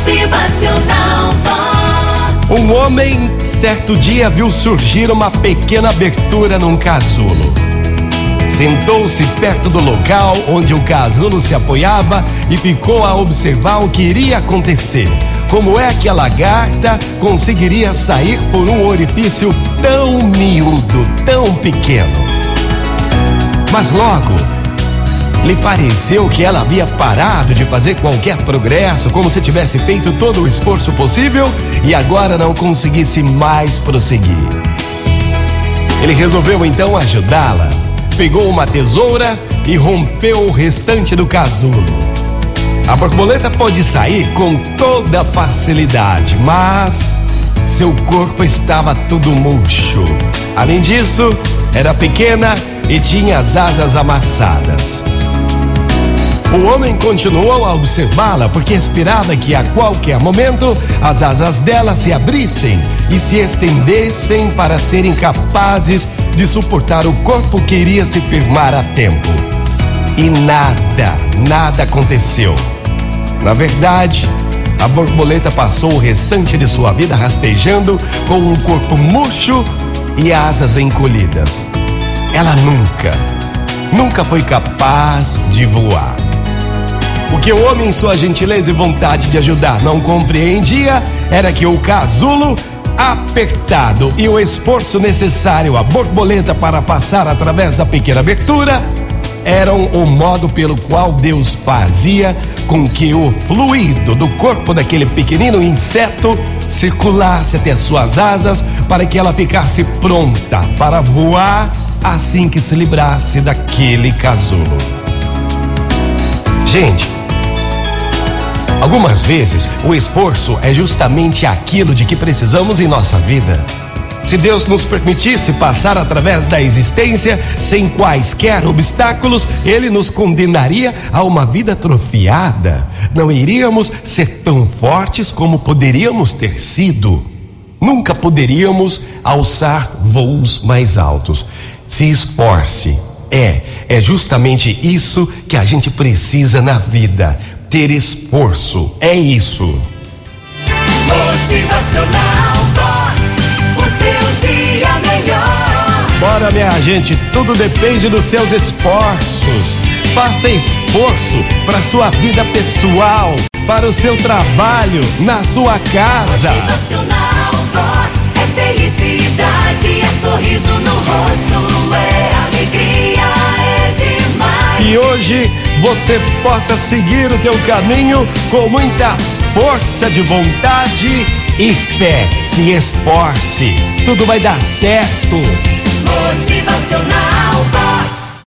Motivacional. Um homem, certo dia, viu surgir uma pequena abertura num casulo. Sentou-se perto do local onde o casulo se apoiava e ficou a observar o que iria acontecer. Como é que a lagarta conseguiria sair por um orifício tão miúdo, tão pequeno? Mas logo lhe pareceu que ela havia parado de fazer qualquer progresso, como se tivesse feito todo o esforço possível e agora não conseguisse mais prosseguir. Ele resolveu então ajudá-la. Pegou uma tesoura e rompeu o restante do casulo. A borboleta pôde sair com toda facilidade, mas seu corpo estava tudo murcho. Além disso, era pequena e tinha as asas amassadas. O homem continuou a observá-la porque esperava que a qualquer momento as asas dela se abrissem e se estendessem para serem capazes de suportar o corpo que iria se firmar a tempo. E nada, nada aconteceu. Na verdade, a borboleta passou o restante de sua vida rastejando com um corpo murcho e asas encolhidas. Ela nunca, nunca foi capaz de voar. O que o homem, em sua gentileza e vontade de ajudar, não compreendia era que o casulo apertado e o esforço necessário à borboleta para passar através da pequena abertura eram o modo pelo qual Deus fazia com que o fluido do corpo daquele pequenino inseto circulasse até suas asas para que ela ficasse pronta para voar assim que se livrasse daquele casulo. Gente, Algumas vezes, o esforço é justamente aquilo de que precisamos em nossa vida. Se Deus nos permitisse passar através da existência sem quaisquer obstáculos, Ele nos condenaria a uma vida atrofiada. Não iríamos ser tão fortes como poderíamos ter sido. Nunca poderíamos alçar voos mais altos. Se esforce. É, é justamente isso que a gente precisa na vida ter esforço. É isso. Motivacional Vox. O seu dia melhor. Bora, minha gente, tudo depende dos seus esforços. Faça esforço para sua vida pessoal, para o seu trabalho, na sua casa. Motivacional Vox. É felicidade, é sorriso no rosto, você possa seguir o teu caminho com muita força de vontade e fé. Se esforce, tudo vai dar certo. Motivacional